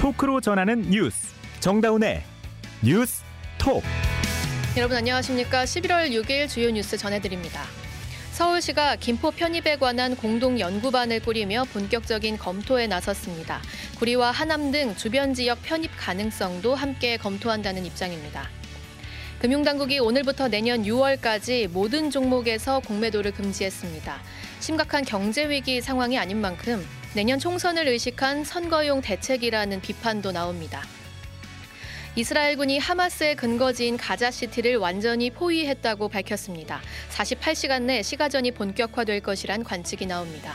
토크로 전하는 뉴스 정다운의 뉴스 톡 여러분 안녕하십니까? 11월 6일 주요 뉴스 전해드립니다. 서울시가 김포 편입에 관한 공동 연구반을 꾸리며 본격적인 검토에 나섰습니다. 구리와 하남 등 주변 지역 편입 가능성도 함께 검토한다는 입장입니다. 금융당국이 오늘부터 내년 6월까지 모든 종목에서 공매도를 금지했습니다. 심각한 경제 위기 상황이 아닌 만큼 내년 총선을 의식한 선거용 대책이라는 비판도 나옵니다. 이스라엘군이 하마스의 근거지인 가자시티를 완전히 포위했다고 밝혔습니다. 48시간 내 시가전이 본격화될 것이란 관측이 나옵니다.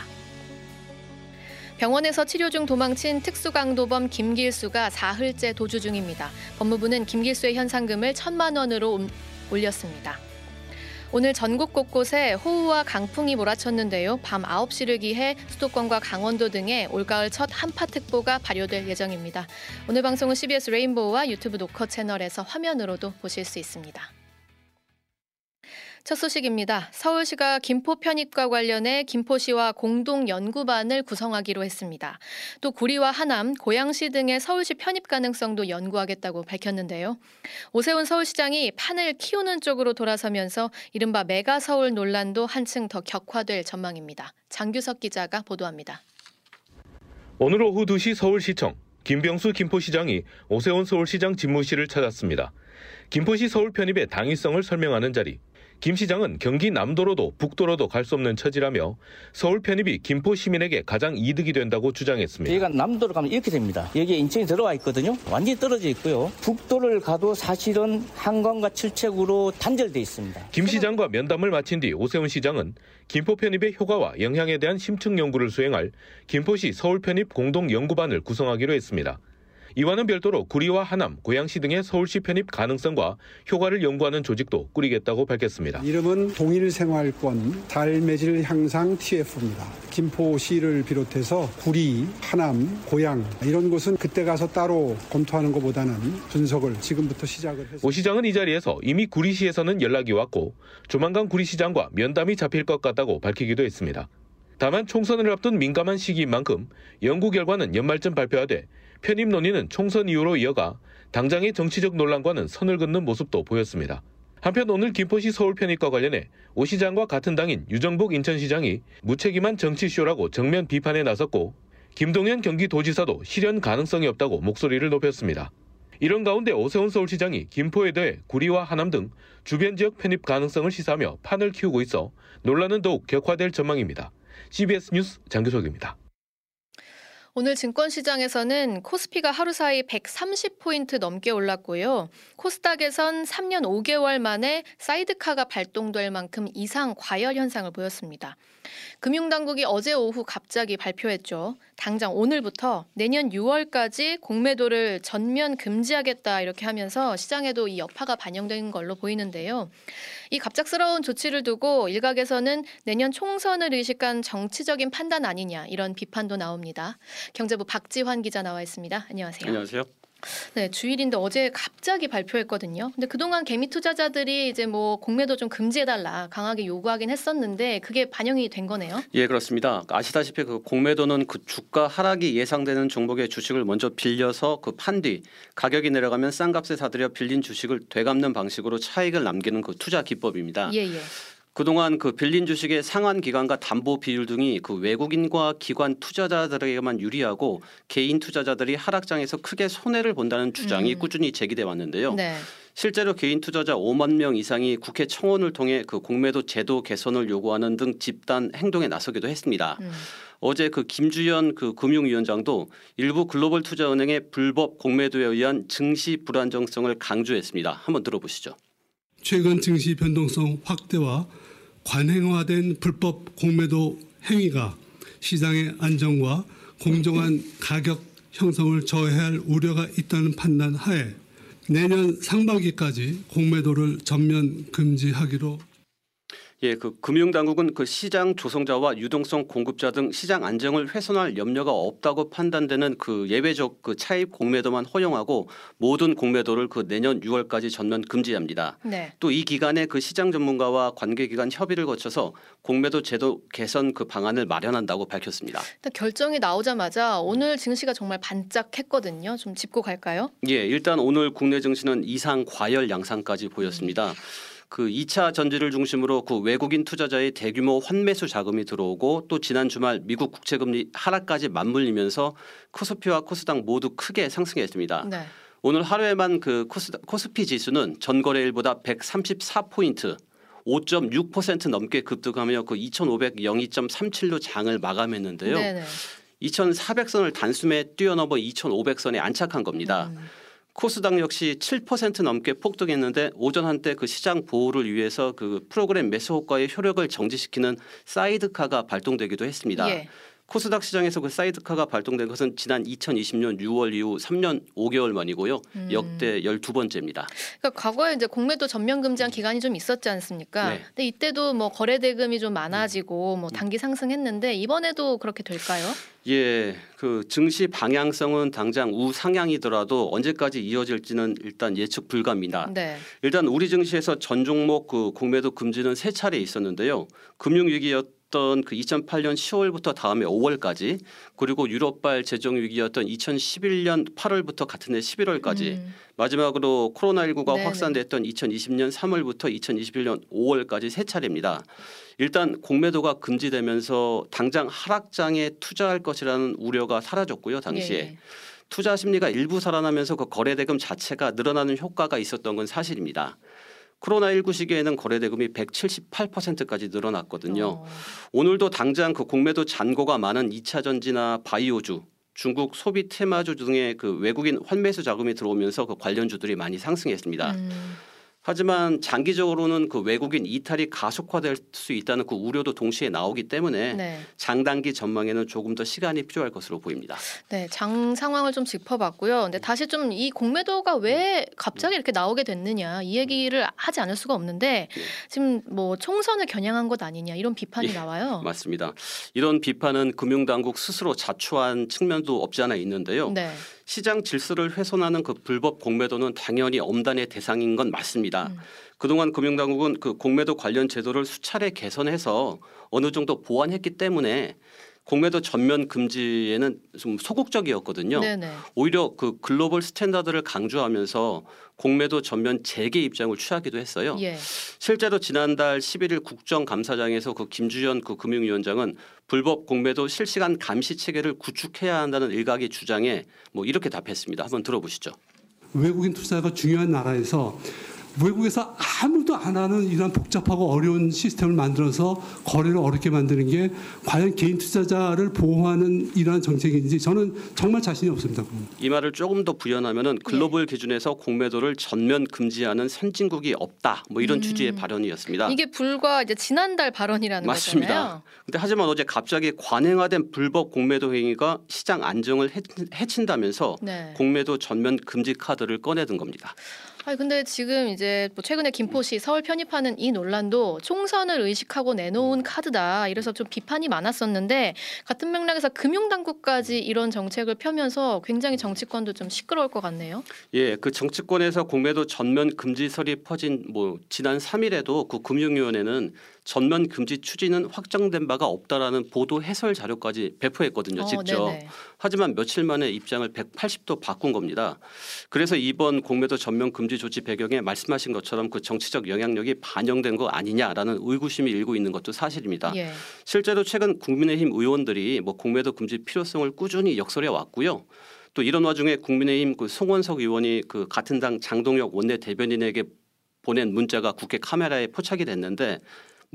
병원에서 치료 중 도망친 특수강도범 김길수가 사흘째 도주 중입니다. 법무부는 김길수의 현상금을 천만 원으로 올렸습니다. 오늘 전국 곳곳에 호우와 강풍이 몰아쳤는데요. 밤 9시를 기해 수도권과 강원도 등에 올가을 첫 한파특보가 발효될 예정입니다. 오늘 방송은 CBS 레인보우와 유튜브 노컷 채널에서 화면으로도 보실 수 있습니다. 첫 소식입니다. 서울시가 김포 편입과 관련해 김포시와 공동 연구반을 구성하기로 했습니다. 또 구리와 하남, 고양시 등의 서울시 편입 가능성도 연구하겠다고 밝혔는데요. 오세훈 서울시장이 판을 키우는 쪽으로 돌아서면서 이른바 메가 서울 논란도 한층 더 격화될 전망입니다. 장규석 기자가 보도합니다. 오늘 오후 2시 서울시청 김병수 김포시장이 오세훈 서울시장 집무실을 찾았습니다. 김포시 서울 편입의 당위성을 설명하는 자리. 김 시장은 경기 남도로도 북도로도 갈 수 없는 처지라며 서울 편입이 김포 시민에게 가장 이득이 된다고 주장했습니다. 여기가 남도로 가면 이렇게 됩니다. 여기에 인천이 들어와 있거든요. 완전히 떨어져 있고요. 북도를 가도 사실은 한강과 칠책으로 단절돼 있습니다. 김 시장과 면담을 마친 뒤 오세훈 시장은 김포 편입의 효과와 영향에 대한 심층 연구를 수행할 김포시 서울 편입 공동 연구반을 구성하기로 했습니다. 이와는 별도로 구리와 하남, 고양시 등의 서울시 편입 가능성과 효과를 연구하는 조직도 꾸리겠다고 밝혔습니다. 이름은 동일생활권 삶의 질 향상 TF입니다. 김포시를 비롯해서 구리, 하남, 고양 이런 곳은 그때 가서 따로 검토하는 것보다는 분석을 지금부터 시작을 했습니다. 오 시장은 이 자리에서 이미 구리시에서는 연락이 왔고 조만간 구리시장과 면담이 잡힐 것 같다고 밝히기도 했습니다. 다만 총선을 앞둔 민감한 시기인 만큼 연구 결과는 연말쯤 발표하되 편입 논의는 총선 이후로 이어가 당장의 정치적 논란과는 선을 긋는 모습도 보였습니다. 한편 오늘 김포시 서울 편입과 관련해 오 시장과 같은 당인 유정복 인천시장이 무책임한 정치쇼라고 정면 비판에 나섰고 김동연 경기도지사도 실현 가능성이 없다고 목소리를 높였습니다. 이런 가운데 오세훈 서울시장이 김포에 대해 구리와 하남 등 주변 지역 편입 가능성을 시사하며 판을 키우고 있어 논란은 더욱 격화될 전망입니다. CBS 뉴스 장규석입니다. 오늘 증권시장에서는 코스피가 하루 사이 130포인트 넘게 올랐고요. 코스닥에선 3년 5개월 만에 사이드카가 발동될 만큼 이상 과열 현상을 보였습니다. 금융당국이 어제 오후 갑자기 발표했죠. 당장 오늘부터 내년 6월까지 공매도를 전면 금지하겠다 이렇게 하면서 시장에도 이 여파가 반영된 걸로 보이는데요. 이 갑작스러운 조치를 두고 일각에서는 내년 총선을 의식한 정치적인 판단 아니냐 이런 비판도 나옵니다. 경제부 박지환 기자 나와 있습니다. 안녕하세요. 안녕하세요. 네, 주일인데 어제 갑자기 발표했거든요. 근데 그동안 개미 투자자들이 이제 뭐 공매도 좀 금지해달라 강하게 요구하긴 했었는데 그게 반영이 된 거네요. 예, 그렇습니다. 아시다시피 그 공매도는 그 주가 하락이 예상되는 종목의 주식을 먼저 빌려서 그 판 뒤 가격이 내려가면 싼 값에 사들여 빌린 주식을 되갚는 방식으로 차익을 남기는 그 투자 기법입니다. 예, 예. 그동안 그 빌린 주식의 상환 기간과 담보 비율 등이 그 외국인과 기관 투자자들에게만 유리하고 개인 투자자들이 하락장에서 크게 손해를 본다는 주장이 음. 꾸준히 제기돼 왔는데요. 네. 실제로 개인 투자자 5만 명 이상이 국회 청원을 통해 그 공매도 제도 개선을 요구하는 등 집단 행동에 나서기도 했습니다. 음. 어제 그 김주현 그 금융위원장도 일부 글로벌 투자은행의 불법 공매도에 의한 증시 불안정성을 강조했습니다. 한번 들어보시죠. 최근 증시 변동성 확대와 관행화된 불법 공매도 행위가 시장의 안정과 공정한 가격 형성을 저해할 우려가 있다는 판단 하에 내년 상반기까지 공매도를 전면 금지하기로 예, 그 금융당국은 그 시장 조성자와 유동성 공급자 등 시장 안정을 훼손할 염려가 없다고 판단되는 그 예외적 그 차입 공매도만 허용하고 모든 공매도를 그 내년 6월까지 전면 금지합니다. 네. 또 이 기간에 그 시장 전문가와 관계기관 협의를 거쳐서 공매도 제도 개선 그 방안을 마련한다고 밝혔습니다. 일단 결정이 나오자마자 오늘 증시가 정말 반짝했거든요. 좀 짚고 갈까요? 예, 일단 오늘 국내 증시는 이상 과열 양상까지 보였습니다. 그 2차 전지를 중심으로 그 외국인 투자자의 대규모 환매수 자금이 들어오고 또 지난 주말 미국 국채 금리 하락까지 맞물리면서 코스피와 코스닥 모두 크게 상승했습니다. 네. 오늘 하루에만 그 코스, 코스피 지수는 전거래일보다 134포인트 5.6% 넘게 급등하며 그 2,502.37로 장을 마감했는데요. 네네. 2,400선을 단숨에 뛰어넘어 2,500선에 안착한 겁니다. 음. 코스닥 역시 7% 넘게 폭등했는데 오전 한때 그 시장 보호를 위해서 그 프로그램 매수 효과의 효력을 정지시키는 사이드카가 발동되기도 했습니다. 예. 코스닥 시장에서 그 사이드카가 발동된 것은 지난 2020년 6월 이후 3년 5개월 만이고요. 음. 역대 12번째입니다. 그러니까 과거에 이제 공매도 전면 금지한 기간이 좀 있었지 않습니까? 네. 근데 이때도 뭐 거래 대금이 좀 많아지고 음. 뭐 단기 상승했는데 이번에도 그렇게 될까요? 예, 그 증시 방향성은 당장 우상향이더라도 언제까지 이어질지는 일단 예측 불가입니다. 네. 일단 우리 증시에서 전 종목 그 공매도 금지는 세 차례 있었는데요. 금융 위기였 던 그 2008년 10월부터 다음해 5월까지 그리고 유럽발 재정 위기였던 2011년 8월부터 같은 해 11월까지 음. 마지막으로 코로나19가 네네. 확산됐던 2020년 3월부터 2021년 5월까지 세 차례입니다. 일단 공매도가 금지되면서 당장 하락장에 투자할 것이라는 우려가 사라졌고요. 당시에 예. 투자 심리가 일부 살아나면서 그 거래 대금 자체가 늘어나는 효과가 있었던 건 사실입니다. 코로나19 시기에는 거래 대금이 178%까지 늘어났거든요. 어. 오늘도 당장 그 공매도 잔고가 많은 2차 전지나 바이오주, 중국 소비 테마주 등의 그 외국인 환매수 자금이 들어오면서 그 관련주들이 많이 상승했습니다. 음. 하지만 장기적으로는 그 외국인 이탈이 가속화될 수 있다는 그 우려도 동시에 나오기 때문에 네. 장단기 전망에는 조금 더 시간이 필요할 것으로 보입니다. 네, 장 상황을 좀 짚어봤고요. 근데 다시 좀 이 공매도가 왜 갑자기 이렇게 나오게 됐느냐 이 얘기를 하지 않을 수가 없는데 네. 지금 뭐 총선을 겨냥한 것 아니냐 이런 비판이 예, 나와요. 맞습니다. 이런 비판은 금융당국 스스로 자초한 측면도 없지 않아 있는데요. 네. 시장 질서를 훼손하는 그 불법 공매도는 당연히 엄단의 대상인 건 맞습니다. 음. 그동안 금융당국은 그 공매도 관련 제도를 수차례 개선해서 어느 정도 보완했기 때문에 공매도 전면 금지에는 좀 소극적이었거든요. 네네. 오히려 그 global standard를 강조하면서 공매도 전면 재개 입장을 취하기도 했어요. 예. 실제로 지난달 11일 국정감사장에서 그 김주현 그 금융위원장은 불법 공매도 실시간 감시 체계를 구축해야 한다는 일각의 주장에 뭐 이렇게 답했습니다. 한번 들어보시죠. 외국인 투자가 중요한 나라에서 외국에서 아무도 안 하는 이런 복잡하고 어려운 시스템을 만들어서 거래를 어렵게 만드는 게 과연 개인 투자자를 보호하는 이러한 정책인지 저는 정말 자신이 없습니다. 이 말을 조금 더 부연하면은 글로벌 기준에서 공매도를 전면 금지하는 선진국이 없다. 뭐 이런 음. 취지의 발언이었습니다. 이게 불과 이제 지난달 발언이라는 맞습니다. 거잖아요. 근데 하지만 어제 갑자기 관행화된 불법 공매도 행위가 시장 안정을 해- 해친다면서 네. 공매도 전면 금지 카드를 꺼내든 겁니다. 아니 근데 지금 이제 뭐 최근에 김포시 서울 편입하는 이 논란도 총선을 의식하고 내놓은 카드다. 이래서 좀 비판이 많았었는데 같은 맥락에서 금융당국까지 이런 정책을 펴면서 굉장히 정치권도 좀 시끄러울 것 같네요. 예, 그 정치권에서 공매도 전면 금지설이 퍼진 뭐 지난 3일에도 그 금융위원회는 전면 금지 추진은 확정된 바가 없다라는 보도 해설 자료까지 배포했거든요, 어, 직접. 네네. 하지만 며칠 만에 입장을 180도 바꾼 겁니다. 그래서 이번 공매도 전면 금지 조치 배경에 말씀하신 것처럼 그 정치적 영향력이 반영된 거 아니냐라는 의구심이 일고 있는 것도 사실입니다. 예. 실제로 최근 국민의힘 의원들이 뭐 공매도 금지 필요성을 꾸준히 역설해 왔고요. 또 이런 와중에 국민의힘 그 송원석 의원이 그 같은 당 장동혁 원내 대변인에게 보낸 문자가 국회 카메라에 포착이 됐는데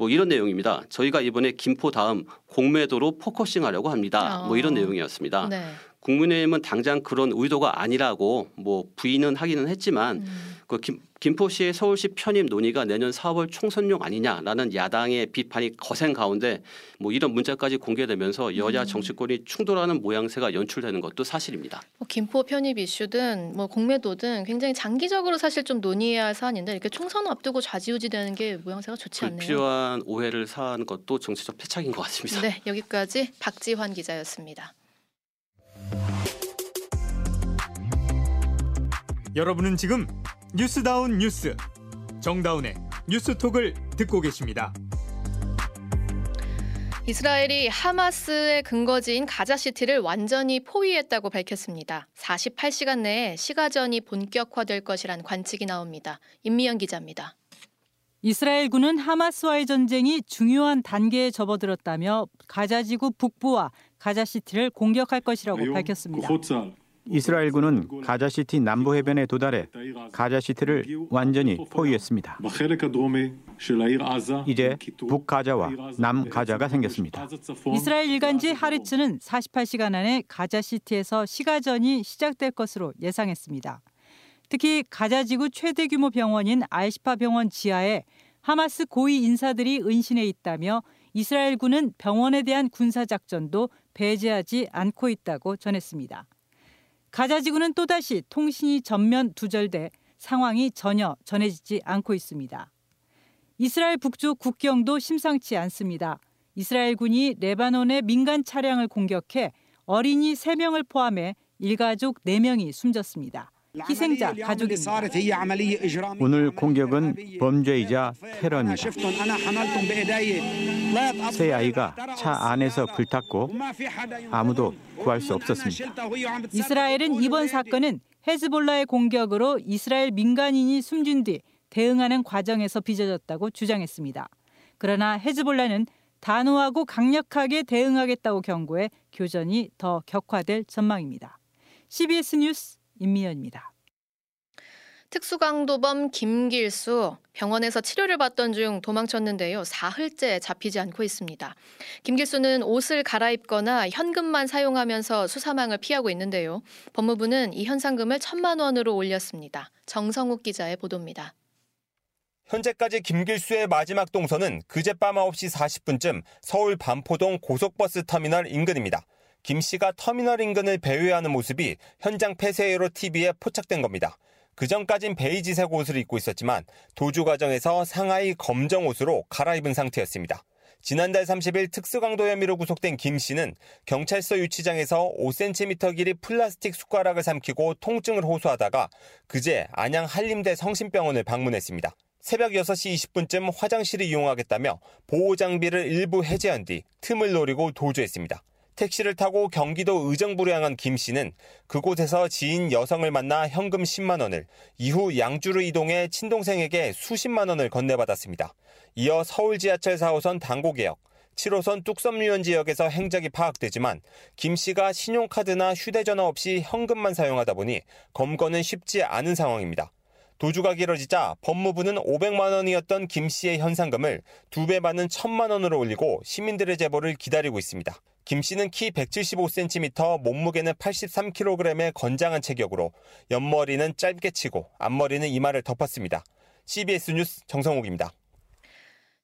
뭐 이런 내용입니다. 저희가 이번에 김포 다음 공매도로 포커싱하려고 합니다. 뭐 이런 어. 내용이었습니다. 네. 국민의힘은 당장 그런 의도가 아니라고 뭐 부인은 하기는 했지만 음. 그 김, 김포시의 서울시 편입 논의가 내년 4월 총선용 아니냐라는 야당의 비판이 거센 가운데 뭐 이런 문자까지 공개되면서 여야 음. 정치권이 충돌하는 모양새가 연출되는 것도 사실입니다. 뭐 김포 편입 이슈든 뭐 공매도든 굉장히 장기적으로 사실 좀 논의해야 할 사안인데 이렇게 총선 앞두고 좌지우지되는 게 모양새가 좋지 않네요. 불필요한 오해를 사는 것도 정치적 패착인 것 같습니다. 네, 여기까지 박지환 기자였습니다. 여러분은 지금 뉴스다운 뉴스 정다운의 뉴스톡을 듣고 계십니다. 이스라엘이 하마스의 근거지인 가자시티를 완전히 포위했다고 밝혔습니다. 48시간 내에 시가전이 본격화될 것이란 관측이 나옵니다. 임미연 기자입니다. 이스라엘군은 하마스와의 전쟁이 중요한 단계에 접어들었다며 가자지구 북부와 가자시티를 공격할 것이라고 밝혔습니다. 이스라엘군은 가자시티 남부 해변에 도달해 가자시티를 완전히 포위했습니다. 이제 북가자와 남가자가 생겼습니다. 이스라엘 일간지 하르츠는 48시간 안에 가자시티에서 시가전이 시작될 것으로 예상했습니다. 특히 가자지구 최대 규모 병원인 알시파 병원 지하에 하마스 고위 인사들이 은신해 있다며 이스라엘군은 병원에 대한 군사 작전도 배제하지 않고 있다고 전했습니다. 가자지구는 또다시 통신이 전면 두절돼 상황이 전혀 전해지지 않고 있습니다. 이스라엘 북쪽 국경도 심상치 않습니다. 이스라엘군이 레바논의 민간 차량을 공격해 어린이 3명을 포함해 일가족 4명이 숨졌습니다. 희생자 가족입니다. 오늘 공격은 범죄이자 테러입니다. 세 아이가 차 안에서 불탔고 아무도 구할 수 없었습니다. 이스라엘은 이번 사건은 헤즈볼라의 공격으로 이스라엘 민간인이 숨진 뒤 대응하는 과정에서 빚어졌다고 주장했습니다. 그러나 헤즈볼라는 단호하고 강력하게 대응하겠다고 경고해 교전이 더 격화될 전망입니다. CBS 뉴스 임미연입니다. 특수강도범 김길수 병원에서 치료를 받던 중 도망쳤는데요. 사흘째 잡히지 않고 있습니다. 김길수는 옷을 갈아입거나 현금만 사용하면서 수사망을 피하고 있는데요. 법무부는 이 현상금을 천만 원으로 올렸습니다. 정성욱 기자의 보도입니다. 현재까지 김길수의 마지막 동선은 그젯밤 9시 40분쯤 서울 반포동 고속버스 터미널 인근입니다. 김 씨가 터미널 인근을 배회하는 모습이 현장 폐쇄회로 TV에 포착된 겁니다. 그 전까진 베이지색 옷을 입고 있었지만 도주 과정에서 상하이 검정 옷으로 갈아입은 상태였습니다. 지난달 30일 특수강도 혐의로 구속된 김 씨는 경찰서 유치장에서 5cm 길이 플라스틱 숟가락을 삼키고 통증을 호소하다가 그제 안양 한림대 성심병원을 방문했습니다. 새벽 6시 20분쯤 화장실을 이용하겠다며 보호 장비를 일부 해제한 뒤 틈을 노리고 도주했습니다. 택시를 타고 경기도 의정부로 향한 김 씨는 그곳에서 지인 여성을 만나 현금 10만 원을 이후 양주로 이동해 친동생에게 수십만 원을 건네받았습니다. 이어 서울 지하철 4호선 당고개역, 7호선 뚝섬유원 지역에서 행적이 파악되지만 김 씨가 신용카드나 휴대전화 없이 현금만 사용하다 보니 검거는 쉽지 않은 상황입니다. 도주가 길어지자 법무부는 500만 원이었던 김 씨의 현상금을 두 배 많은 1000만 원으로 올리고 시민들의 제보를 기다리고 있습니다. 김 씨는 키 175cm, 몸무게는 83kg의 건장한 체격으로 옆머리는 짧게 치고 앞머리는 이마를 덮었습니다. CBS 뉴스 정성욱입니다.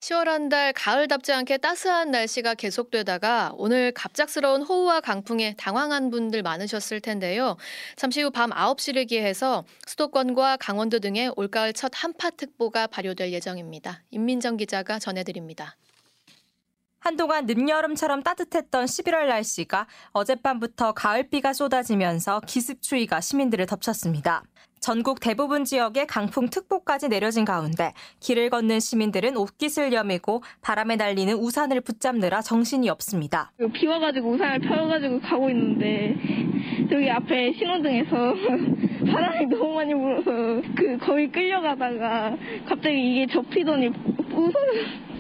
10월 한 달 가을답지 않게 따스한 날씨가 계속되다가 오늘 갑작스러운 호우와 강풍에 당황한 분들 많으셨을 텐데요. 잠시 후 밤 9시를 기해서 수도권과 강원도 등에 올가을 첫 한파특보가 발효될 예정입니다. 임민정 기자가 전해드립니다. 한동안 늦여름처럼 따뜻했던 11월 날씨가 어젯밤부터 가을비가 쏟아지면서 기습추위가 시민들을 덮쳤습니다. 전국 대부분 지역에 강풍특보까지 내려진 가운데 길을 걷는 시민들은 옷깃을 여미고 바람에 날리는 우산을 붙잡느라 정신이 없습니다. 비 와가지고 우산을 펴가지고 가고 있는데 저기 앞에 신호등에서 바람이 너무 많이 불어서 그 거의 끌려가다가 갑자기 이게 접히더니 우산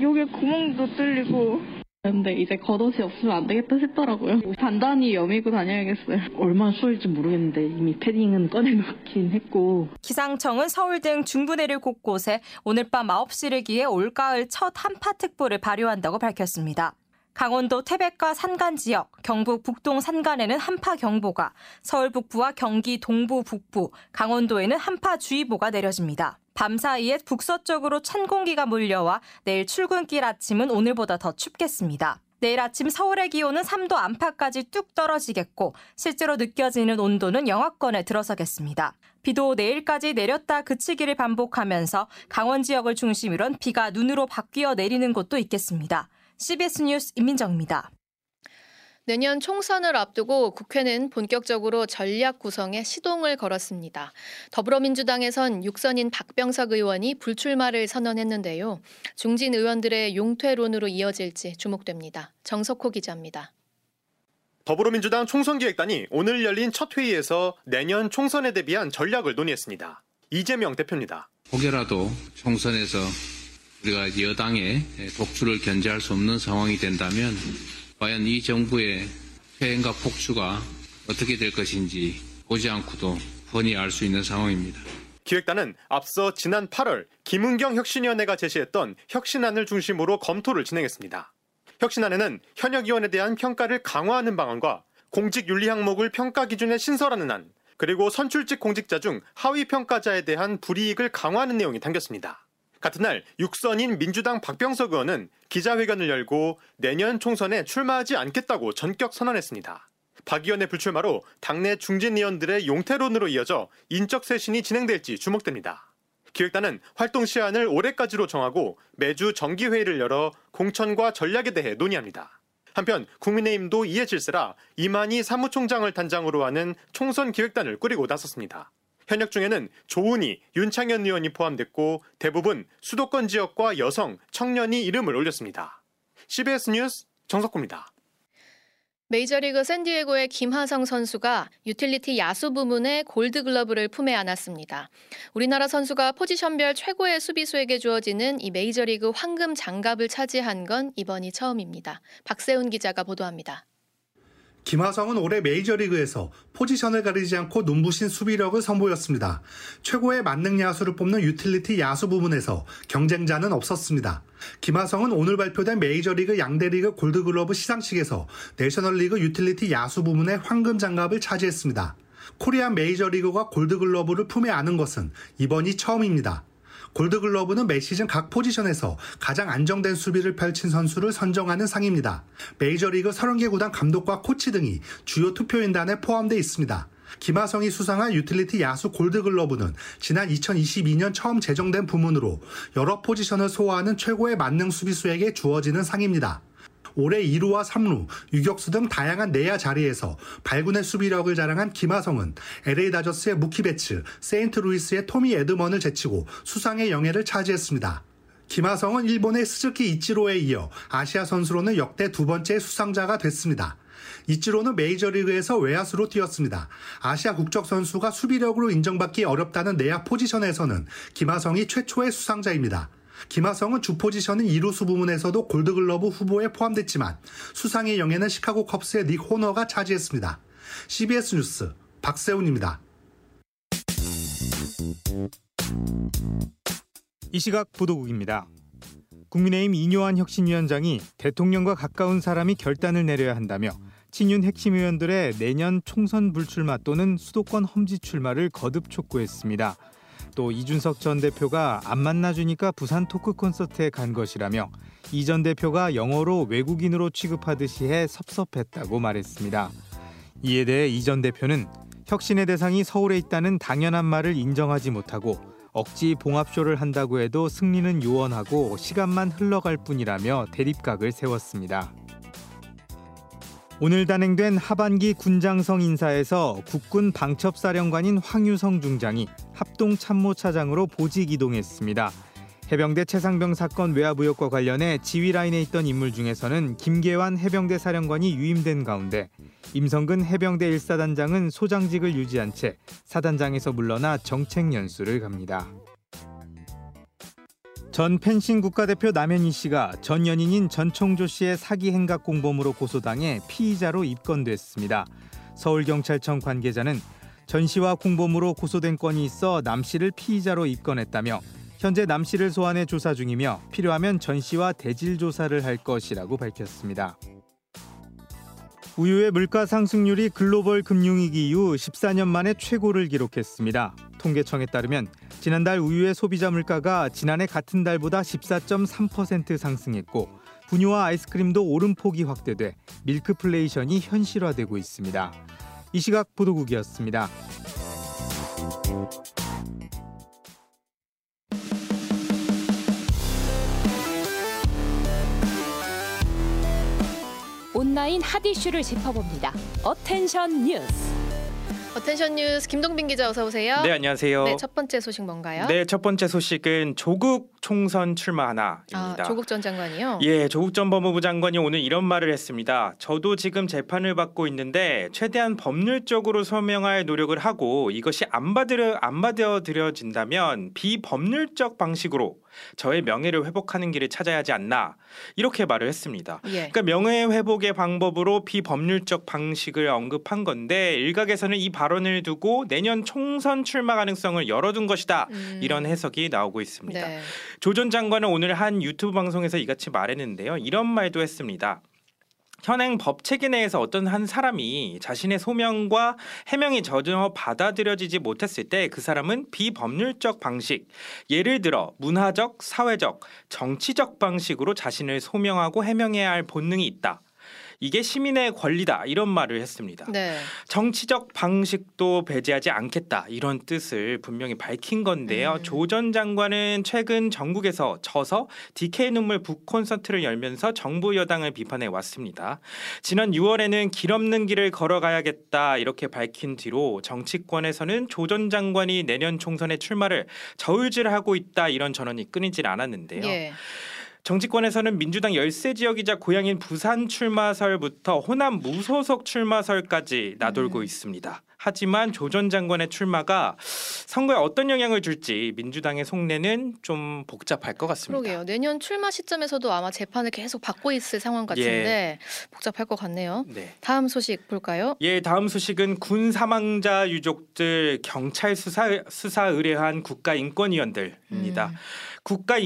여기 구멍도 뚫리고 근데 이제 겉옷이 없으면 안 되겠다 싶더라고요. 단단히 여미고 다녀야겠어요. 얼마나 추울지 모르겠는데 이미 패딩은 꺼내놓긴 했고. 기상청은 서울 등 중부 내륙 곳곳에 오늘 밤 9시를 기해 올가을 첫 한파특보를 발효한다고 밝혔습니다. 강원도 태백과 산간 지역, 경북 북동 산간에는 한파 경보가, 서울 북부와 경기 동부 북부, 강원도에는 한파 주의보가 내려집니다. 밤 사이에 북서쪽으로 찬 공기가 몰려와 내일 출근길 아침은 오늘보다 더 춥겠습니다. 내일 아침 서울의 기온은 3도 안팎까지 뚝 떨어지겠고 실제로 느껴지는 온도는 영하권에 들어서겠습니다. 비도 내일까지 내렸다 그치기를 반복하면서 강원 지역을 중심으로 비가 눈으로 바뀌어 내리는 곳도 있겠습니다. CBS 뉴스 임민정입니다. 내년 총선을 앞두고 국회는 본격적으로 전략 구성에 시동을 걸었습니다. 더불어민주당에선 육선인 박병석 의원이 불출마를 선언했는데요. 중진 의원들의 용퇴론으로 이어질지 주목됩니다. 정석호 기자입니다. 더불어민주당 총선기획단이 오늘 열린 첫 회의에서 내년 총선에 대비한 전략을 논의했습니다. 이재명 대표입니다. 혹여라도 총선에서 우리가 여당의 독주를 견제할 수 없는 상황이 된다면 과연 이 정부의 폐행과 폭주가 어떻게 될 것인지 보지 않고도 뻔히 알 수 있는 상황입니다. 기획단은 앞서 지난 8월 김은경 혁신위원회가 제시했던 혁신안을 중심으로 검토를 진행했습니다. 혁신안에는 현역위원에 대한 평가를 강화하는 방안과 공직 윤리 항목을 평가 기준에 신설하는 안, 그리고 선출직 공직자 중 하위 평가자에 대한 불이익을 강화하는 내용이 담겼습니다. 같은 날 육선인 민주당 박병석 의원은 기자회견을 열고 내년 총선에 출마하지 않겠다고 전격 선언했습니다. 박 의원의 불출마로 당내 중진 의원들의 용태론으로 이어져 인적 쇄신이 진행될지 주목됩니다. 기획단은 활동 시한을 올해까지로 정하고 매주 정기회의를 열어 공천과 전략에 대해 논의합니다. 한편 국민의힘도 이에 질세라 이만희 사무총장을 단장으로 하는 총선 기획단을 꾸리고 나섰습니다. 현역 중에는 조은희, 윤창현 의원이 포함됐고 대부분 수도권 지역과 여성, 청년이 이름을 올렸습니다. CBS 뉴스 정석구입니다. 메이저리그 샌디에고의 김하성 선수가 유틸리티 야수 부문의 골드글러브를 품에 안았습니다. 우리나라 선수가 포지션별 최고의 수비수에게 주어지는 이 메이저리그 황금 장갑을 차지한 건 이번이 처음입니다. 박세훈 기자가 보도합니다. 김하성은 올해 메이저리그에서 포지션을 가리지 않고 눈부신 수비력을 선보였습니다. 최고의 만능 야수를 뽑는 유틸리티 야수 부문에서 경쟁자는 없었습니다. 김하성은 오늘 발표된 메이저리그 양대리그 골드글러브 시상식에서 내셔널리그 유틸리티 야수 부문의 황금 장갑을 차지했습니다. 코리안 메이저리거가 골드글러브를 품에 안은 것은 이번이 처음입니다. 골드글러브는 매 시즌 각 포지션에서 가장 안정된 수비를 펼친 선수를 선정하는 상입니다. 메이저리그 30개 구단 감독과 코치 등이 주요 투표인단에 포함되어 있습니다. 김하성이 수상한 유틸리티 야수 골드글러브는 지난 2022년 처음 제정된 부문으로 여러 포지션을 소화하는 최고의 만능 수비수에게 주어지는 상입니다. 올해 2루와 3루, 유격수 등 다양한 내야 자리에서 발군의 수비력을 자랑한 김하성은 LA 다저스의 무키 베츠, 세인트루이스의 토미 에드먼을 제치고 수상의 영예를 차지했습니다. 김하성은 일본의 스즈키 이치로에 이어 아시아 선수로는 역대 두 번째 수상자가 됐습니다. 이치로는 메이저리그에서 외야수로 뛰었습니다. 아시아 국적 선수가 수비력으로 인정받기 어렵다는 내야 포지션에서는 김하성이 최초의 수상자입니다. 김하성은 주 포지션인 이루수 부문에서도 골드글러브 후보에 포함됐지만 수상의 영예는 시카고 컵스의 닉 호너가 차지했습니다. CBS 뉴스 박세훈입니다. 이 시각 보도국입니다. 국민의힘 이뇨한 혁신위원장이 대통령과 가까운 사람이 결단을 내려야 한다며 친윤 핵심 의원들의 내년 총선 불출마 또는 수도권 험지 출마를 거듭 촉구했습니다. 또 이준석 전 대표가 안 만나주니까 부산 토크 콘서트에 간 것이라며 이 전 대표가 영어로 외국인으로 취급하듯이 해 섭섭했다고 말했습니다. 이에 대해 이 전 대표는 혁신의 대상이 서울에 있다는 당연한 말을 인정하지 못하고 억지 봉합쇼를 한다고 해도 승리는 요원하고 시간만 흘러갈 뿐이라며 대립각을 세웠습니다. 오늘 단행된 하반기 군장성 인사에서 국군 방첩사령관인 황유성 중장이 합동참모차장으로 보직 이동했습니다. 해병대 최상병 사건 외압 의혹과 관련해 지휘 라인에 있던 인물 중에서는 김계환 해병대 사령관이 유임된 가운데 임성근 해병대 1사단장은 소장직을 유지한 채 사단장에서 물러나 정책 연수를 갑니다. 전 펜싱 국가대표 남현희 씨가 전 연인인 전총조 씨의 사기 행각 공범으로 고소당해 피의자로 입건됐습니다. 서울경찰청 관계자는 전 씨와 공범으로 고소된 건이 있어 남 씨를 피의자로 입건했다며 현재 남 씨를 소환해 조사 중이며 필요하면 전 씨와 대질 조사를 할 것이라고 밝혔습니다. 우유의 물가 상승률이 글로벌 금융위기 이후 14년 만에 최고를 기록했습니다. 통계청에 따르면 지난달 우유의 소비자 물가가 지난해 같은 달보다 14.3% 상승했고 분유와 아이스크림도 오름폭이 확대돼 밀크플레이션이 현실화되고 있습니다. 이 시각 보도국이었습니다. 온라인 핫 이슈를 짚어봅니다. attention 뉴스. attention 뉴스 김동빈 기자 어서 오세요. 네 안녕하세요. 네, 첫 번째 소식 뭔가요? 네, 첫 번째 소식은 조국 총선 출마 하나입니다. 아, 조국 전 장관이요? 예, 조국 전 법무부 장관이 오늘 이런 말을 했습니다. 저도 지금 재판을 받고 있는데 최대한 법률적으로 소명할 노력을 하고 이것이 안 받으려 안 받아들여진다면 비법률적 방식으로 저의 명예를 회복하는 길을 찾아야 하지 않나 이렇게 말을 했습니다. 예. 그러니까 명예 회복의 방법으로 비법률적 방식을 언급한 건데 일각에서는 이 발언을 두고 내년 총선 출마 가능성을 열어둔 것이다 음. 이런 해석이 나오고 있습니다. 네. 조전 장관은 오늘 한 유튜브 방송에서 이같이 말했는데요. 이런 말도 했습니다. 현행 법 체계 내에서 어떤 한 사람이 자신의 소명과 해명이 전혀 받아들여지지 못했을 때 그 사람은 비법률적 방식, 예를 들어 문화적, 사회적, 정치적 방식으로 자신을 소명하고 해명해야 할 본능이 있다. 이게 시민의 권리다 이런 말을 했습니다. 네. 정치적 방식도 배제하지 않겠다 이런 뜻을 분명히 밝힌 건데요. 음. 조전 장관은 최근 전국에서 져서 DK 눈물 북 콘서트를 열면서 정부 여당을 비판해 왔습니다. 지난 6월에는 길 없는 길을 걸어가야겠다 이렇게 밝힌 뒤로 정치권에서는 조전 장관이 내년 총선에 출마를 저울질하고 있다 이런 전언이 끊이질 않았는데요. 예. 정치권에서는 민주당 열세 지역이자 고향인 부산 출마설부터 호남 무소속 출마설까지 나돌고 있습니다. 하지만 조 전 장관의 출마가 선거에 어떤 영향을 줄지 민주당의 속내는 좀 복잡할 것 같습니다. 그러게요. 내년 출마 시점에서도 아마 재판을 계속 받고 있을 상황 같은데 복잡할 것 같네요. 네. 다음 소식 볼까요? 예, 다음 소식은 군 사망자 유족들 경찰 수사 수사 의뢰한 국가인권위원들입니다.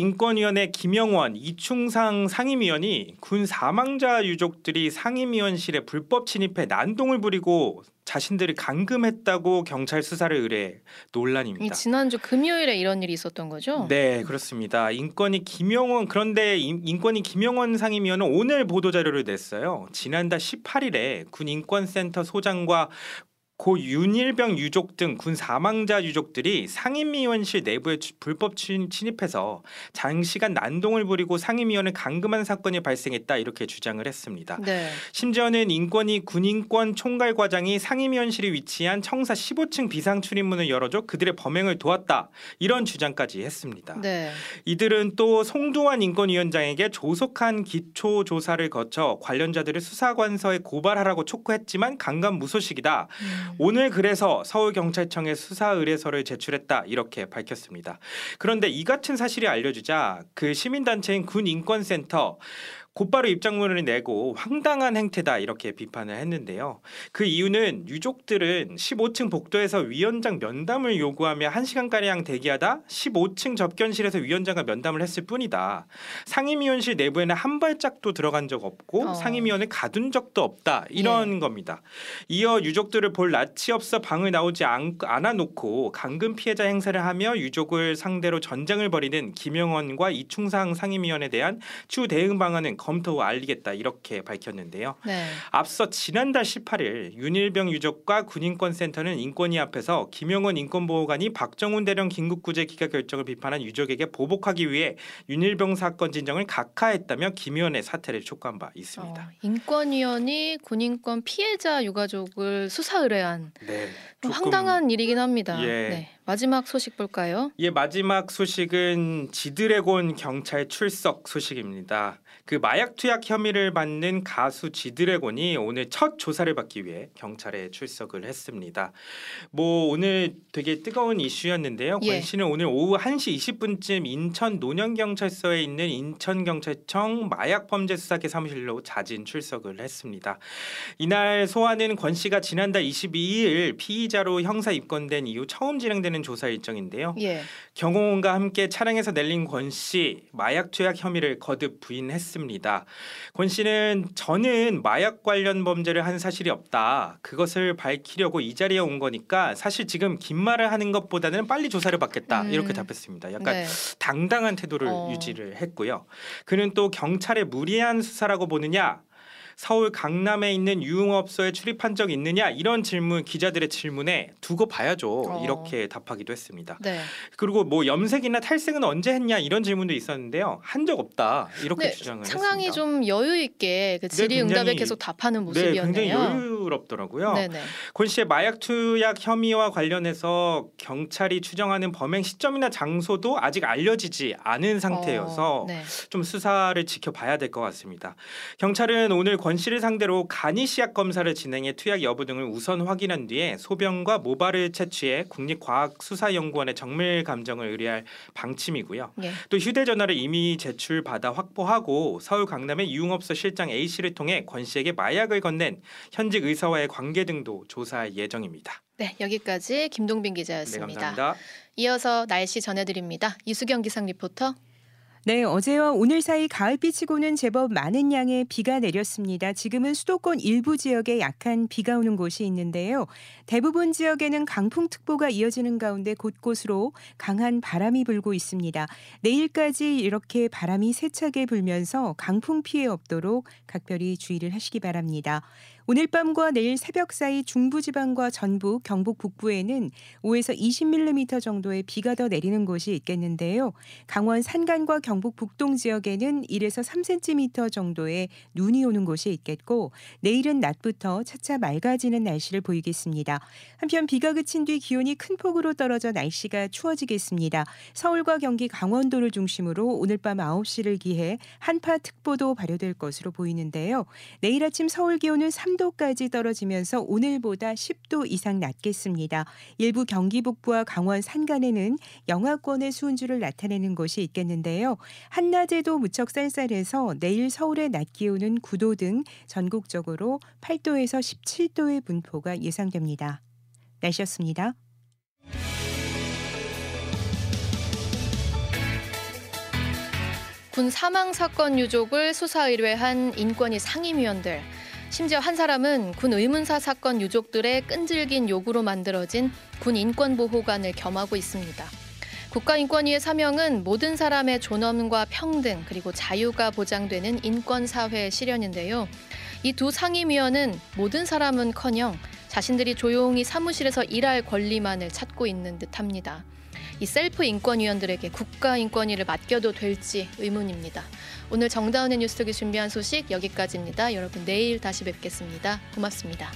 국가인권위원회 김영원, 이충상 상임위원이 군 사망자 유족들이 상임위원실에 불법 침입해 난동을 부리고 자신들을 감금했다고 경찰 수사를 의뢰 논란입니다. 이 지난주 금요일에 이런 일이 있었던 거죠? 네, 그렇습니다. 인권위 김영원 그런데 인- 인권위 김영원 상임위원은 오늘 보도 자료를 냈어요. 지난달 18일에 군 인권센터 소장과 고 윤일병 유족 등 군 사망자 유족들이 상임위원실 내부에 주- 불법 침- 침입해서 장시간 난동을 부리고 상임위원을 감금한 사건이 발생했다 이렇게 주장을 했습니다. 네. 심지어는 인권위 군인권 총괄과장이 상임위원실이 위치한 청사 15층 비상 출입문을 열어줘 그들의 범행을 도왔다 이런 주장까지 했습니다. 네. 이들은 또 송두환 인권위원장에게 조속한 기초 조사를 거쳐 관련자들을 수사관서에 고발하라고 촉구했지만 강간 무소식이다. 오늘 그래서 서울경찰청에 수사 의뢰서를 제출했다 이렇게 밝혔습니다. 그런데 이 같은 사실이 알려지자 그 시민단체인 군인권센터 곧바로 입장문을 내고 황당한 행태다 이렇게 비판을 했는데요. 그 이유는 유족들은 15층 복도에서 위원장 면담을 요구하며 1시간가량 대기하다 15층 접견실에서 위원장과 면담을 했을 뿐이다. 상임위원실 내부에는 한 발짝도 들어간 적 없고 어. 상임위원을 가둔 적도 없다 이런 겁니다. 이어 유족들을 볼 낯이 없어 방을 나오지 않, 않아놓고 강금 피해자 행사를 하며 유족을 상대로 전쟁을 벌이는 김영원과 이충상 상임위원에 대한 추후 대응 방안은 검토 후 알리겠다 이렇게 밝혔는데요. 네. 앞서 지난달 18일 윤일병 유족과 군인권센터는 인권위 앞에서 김영원 인권보호관이 박정훈 대령 긴급구제 기각 결정을 비판한 유족에게 보복하기 위해 윤일병 사건 진정을 각하했다며 김 의원의 사퇴를 촉구한 바 있습니다. 어, 인권위원이 군인권 피해자 유가족을 수사 의뢰한 네. 황당한 일이긴 합니다. 예. 네. 마지막 소식 볼까요? 예, 마지막 소식은 지드래곤 경찰 출석 소식입니다. 그 마약 투약 혐의를 받는 가수 지드래곤이 오늘 첫 조사를 받기 위해 경찰에 출석을 했습니다. 뭐 오늘 되게 뜨거운 이슈였는데요. 예. 권 씨는 오늘 오후 1시 20분쯤 인천 논현경찰서에 있는 인천경찰청 마약범죄수사계 사무실로 자진 출석을 했습니다. 이날 소환은 권 씨가 지난달 22일 피의자로 형사 입건된 이후 처음 진행되는 조사 일정인데요. 예. 경호원과 함께 차량에서 내린 권 씨 마약 투약 혐의를 거듭 부인했습니다. 권 씨는 저는 마약 관련 범죄를 한 사실이 없다. 그것을 밝히려고 이 자리에 온 거니까 사실 지금 긴 말을 하는 것보다는 빨리 조사를 받겠다 음. 이렇게 답했습니다. 약간 네. 당당한 태도를 어. 유지를 했고요. 그는 또 경찰의 무리한 수사라고 보느냐 서울 강남에 있는 유흥업소에 출입한 적 있느냐 이런 질문 기자들의 질문에 두고 봐야죠 어. 이렇게 답하기도 했습니다. 네. 그리고 뭐 염색이나 탈색은 언제 했냐 이런 질문도 있었는데요 한 적 없다 이렇게 네, 주장을 상당히 했습니다. 좀 여유 있게 그 네, 질의응답에 굉장히- 계속 답하는 네, 모습이었네요. 굉장히 여유롭더라고요. 네네. 권 씨의 마약 투약 혐의와 관련해서 경찰이 추정하는 범행 시점이나 장소도 아직 알려지지 않은 상태여서 어, 네. 좀 수사를 지켜봐야 될 것 같습니다. 경찰은 오늘 권 씨를 상대로 간이 시약 검사를 진행해 투약 여부 등을 우선 확인한 뒤에 소변과 모발을 채취해 국립과학수사연구원에 정밀 감정을 의뢰할 방침이고요. 예. 또 휴대전화를 이미 제출받아 확보하고 서울 강남의 유흥업소 실장 A 씨를 통해 권 씨에게 마약을 건넨 현직 의사와의 관계 등도 조사할 예정입니다. 네, 여기까지 김동빈 네, 기자였습니다. 감사합니다. 이어서 날씨 전해드립니다. 이수경 기상 리포터. 네, 어제와 오늘 사이 가을비 치고는 제법 많은 양의 비가 내렸습니다. 지금은 수도권 일부 지역에 약한 비가 오는 곳이 있는데요. 대부분 지역에는 강풍특보가 이어지는 가운데 곳곳으로 강한 바람이 불고 있습니다. 내일까지 이렇게 바람이 세차게 불면서 강풍 피해 없도록 각별히 주의를 하시기 바랍니다. 오늘 밤과 내일 새벽 사이 중부지방과 전북, 경북 북부에는 5에서 20mm 정도의 비가 더 내리는 곳이 있겠는데요. 강원 산간과 경북 북동 지역에는 1에서 3cm 정도의 눈이 오는 곳이 있겠고 내일은 낮부터 차차 맑아지는 날씨를 보이겠습니다. 한편 비가 그친 뒤 기온이 큰 폭으로 떨어져 날씨가 추워지겠습니다. 서울과 경기 강원도를 중심으로 오늘 밤 9시를 기해 한파특보도 발효될 것으로 보이는데요. 내일 아침 서울 기온은 3도까지 떨어지면서 오늘보다 10도 이상 낮겠습니다. 일부 경기 북부와 강원 산간에는 영하권의 수은주를 나타내는 곳이 있겠는데요. 한낮에도 무척 쌀쌀해서 내일 서울의 낮 기온은 9도 등 전국적으로 8도에서 17도의 분포가 예상됩니다. 날씨였습니다. 군 사망 사건 유족을 수사 의뢰한 인권위 상임위원들. 심지어 한 사람은 군 의문사 사건 유족들의 끈질긴 요구로 만들어진 군 인권보호관을 겸하고 있습니다. 국가인권위의 사명은 모든 사람의 존엄과 평등 그리고 자유가 보장되는 인권사회 실현인데요. 이 두 상임위원은 모든 사람은 커녕 자신들이 조용히 사무실에서 일할 권리만을 찾고 있는 듯 합니다. 이 셀프 인권위원들에게 국가인권위를 맡겨도 될지 의문입니다. 오늘 정다운의 뉴스톡이 준비한 소식 여기까지입니다. 여러분 내일 다시 뵙겠습니다. 고맙습니다.